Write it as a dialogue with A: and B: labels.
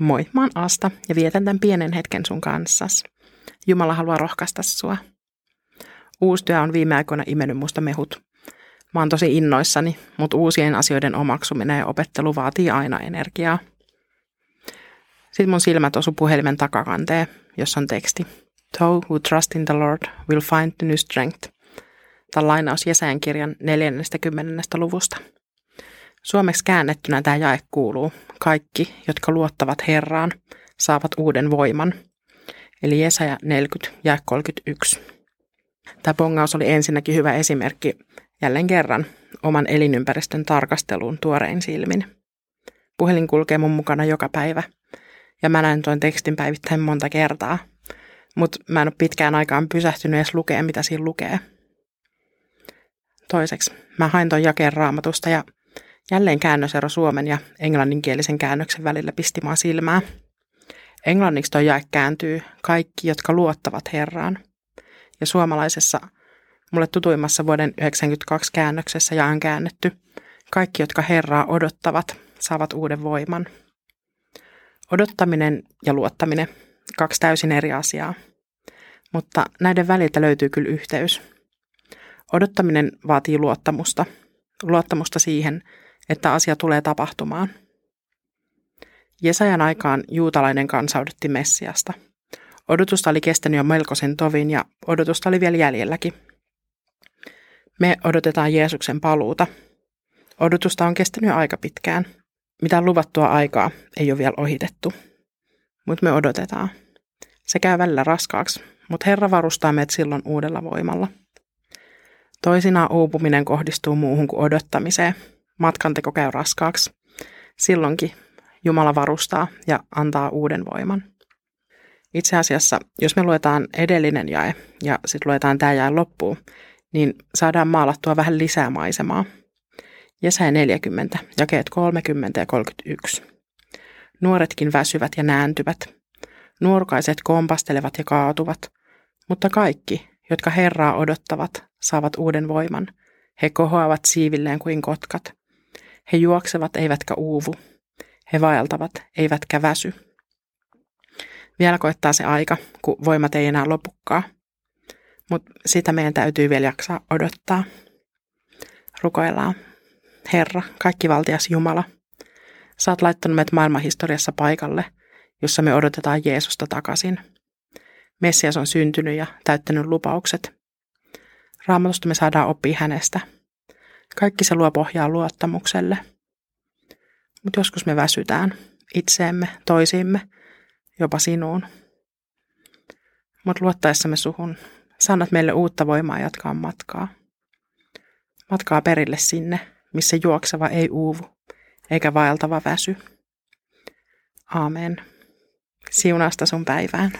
A: Moi, mä oon Asta ja vietän tämän pienen hetken sun kanssas. Jumala haluaa rohkaista sua. Uusi työ on viime aikoina imennyt musta mehut. Mä oon tosi innoissani, mutta uusien asioiden omaksuminen ja opettelu vaatii aina energiaa. Sitten mun silmät osu puhelimen takakanteen, jossa on teksti. Those who trust in the Lord will find the new strength. Tämä lainaus Jesajan kirjan 40. luvusta. Suomeksi käännettynä tämä jae kuuluu, kaikki, jotka luottavat Herraan, saavat uuden voiman. Eli Jesaja 40 ja 31. Tämä pongaus oli ensinnäkin hyvä esimerkki jälleen kerran oman elinympäristön tarkasteluun tuorein silmin. Puhelin kulkee mun mukana joka päivä ja mä näen tuon tekstin päivittäin monta kertaa, mutta mä en ole pitkään aikaan pysähtynyt edes lukea, mitä siinä lukee. Toiseksi, mä hain tuon jakeen raamatusta ja Jälleen käännösero suomen ja englanninkielisen käännöksen välillä pisti mua silmää. Englanniksi tuo jae kääntyy kaikki, jotka luottavat Herraan. Ja suomalaisessa, mulle tutuimmassa vuoden 1992 käännöksessä ja on käännetty, kaikki, jotka Herraa odottavat, saavat uuden voiman. Odottaminen ja luottaminen, kaksi täysin eri asiaa. Mutta näiden väliltä löytyy kyllä yhteys. Odottaminen vaatii luottamusta. Luottamusta siihen, että asia tulee tapahtumaan. Jesajan aikaan juutalainen kansa odotti Messiasta. Odotusta oli kestänyt jo melkoisen tovin ja odotusta oli vielä jäljelläkin. Me odotetaan Jeesuksen paluuta. Odotusta on kestänyt aika pitkään. Mitä luvattua aikaa ei ole vielä ohitettu. Mutta me odotetaan. Se käy välillä raskaaksi, mutta Herra varustaa meidät silloin uudella voimalla. Toisinaan uupuminen kohdistuu muuhun kuin odottamiseen – matkanteko käy raskaaksi. Silloinkin Jumala varustaa ja antaa uuden voiman. Itse asiassa, jos me luetaan edellinen jae ja sitten luetaan tämä jae loppuun, niin saadaan maalattua vähän lisää maisemaa. Jesaja 40, jakeet 30 ja 31. Nuoretkin väsyvät ja nääntyvät. Nuorkaiset kompastelevat ja kaatuvat. Mutta kaikki, jotka Herraa odottavat, saavat uuden voiman. He kohoavat siivilleen kuin kotkat. He juoksevat eivätkä uuvu. He vaeltavat eivätkä väsy. Vielä koittaa se aika, kun voimat ei enää lopukkaa. Mutta sitä meidän täytyy vielä jaksaa odottaa. Rukoillaan. Herra, kaikki valtias Jumala, sä oot laittanut meidät maailmanhistoriassa paikalle, jossa me odotetaan Jeesusta takaisin. Messias on syntynyt ja täyttänyt lupaukset. Raamatusta me saadaan oppia hänestä – kaikki se luo pohjaa luottamukselle. Mutta joskus me väsytään itseemme, toisiimme, jopa sinuun. Mutta luottaessamme suhun, sanat meille uutta voimaa jatkaa matkaa. Matkaa perille sinne, missä juokseva ei uuvu, eikä vaeltava väsy. Aamen. Siunasta sun päivään.